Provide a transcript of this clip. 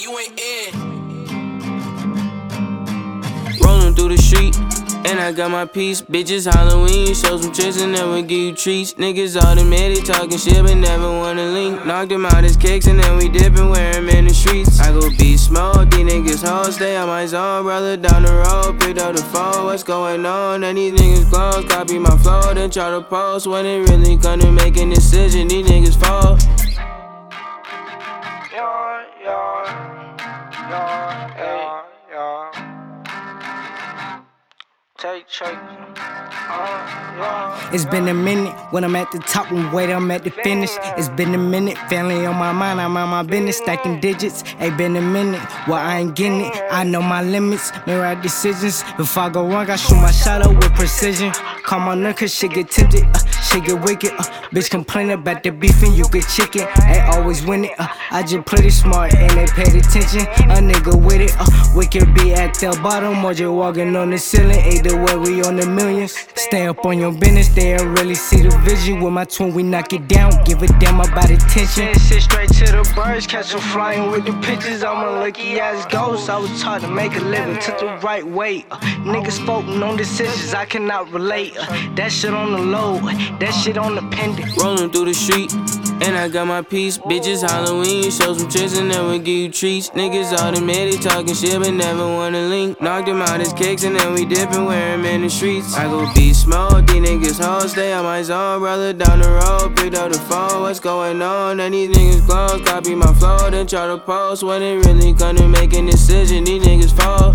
you ain't in. Rolling through the street. And I got my piece, bitches Halloween, show some tricks and then we give you treats. Niggas automatic talking shit but never wanna link. Knocked him out his kicks and then we dip and wear him in the streets. I go be small, these niggas hoes, stay on my zone, brother down the road, picked up the phone, what's going on? And these niggas close, copy my flow, then try to post when it really gonna make a decision, these niggas fall. Yeah, yeah, yeah, yeah, yeah. Take, take. It's been a minute when I'm at the top and wait, I'm at the finish. It's been a minute, family on my mind, I'm on my business, stacking digits. Ain't been a minute, well, I ain't getting it. I know my limits, make right decisions. If I go wrong, I shoot my shot with precision. Call my nigga, cause shit get tempted, uh, shit get wicked. Uh, bitch complain about the beef and you get chicken. Ain't always win it, uh, I just play it smart and they paid attention. A nigga with it, uh, we can be at the bottom or just walking on the ceiling. Either way, we on the millions. Stay up on your business, they don't really see the vision. With my twin, we knock it down, give a damn about attention. Sit straight to the birds, catch them flying with the pitches. I'm a lucky ass ghost. I was taught to make a living, took the right way. Uh, niggas spoken on decisions, I cannot relate. That shit on the low, that shit on the pendant. Rolling through the street, and I got my piece. Bitches Halloween, show some tricks and then we give you treats. Niggas automatic talking shit but never wanna link. Knocked him out his kicks and then we dip and wear him in the streets. I go be small, these niggas hoes, stay on my zone, brother down the road, picked up the phone, what's going on? And these niggas close, copy my flow, then try to post when it really gonna make a decision. These niggas fall.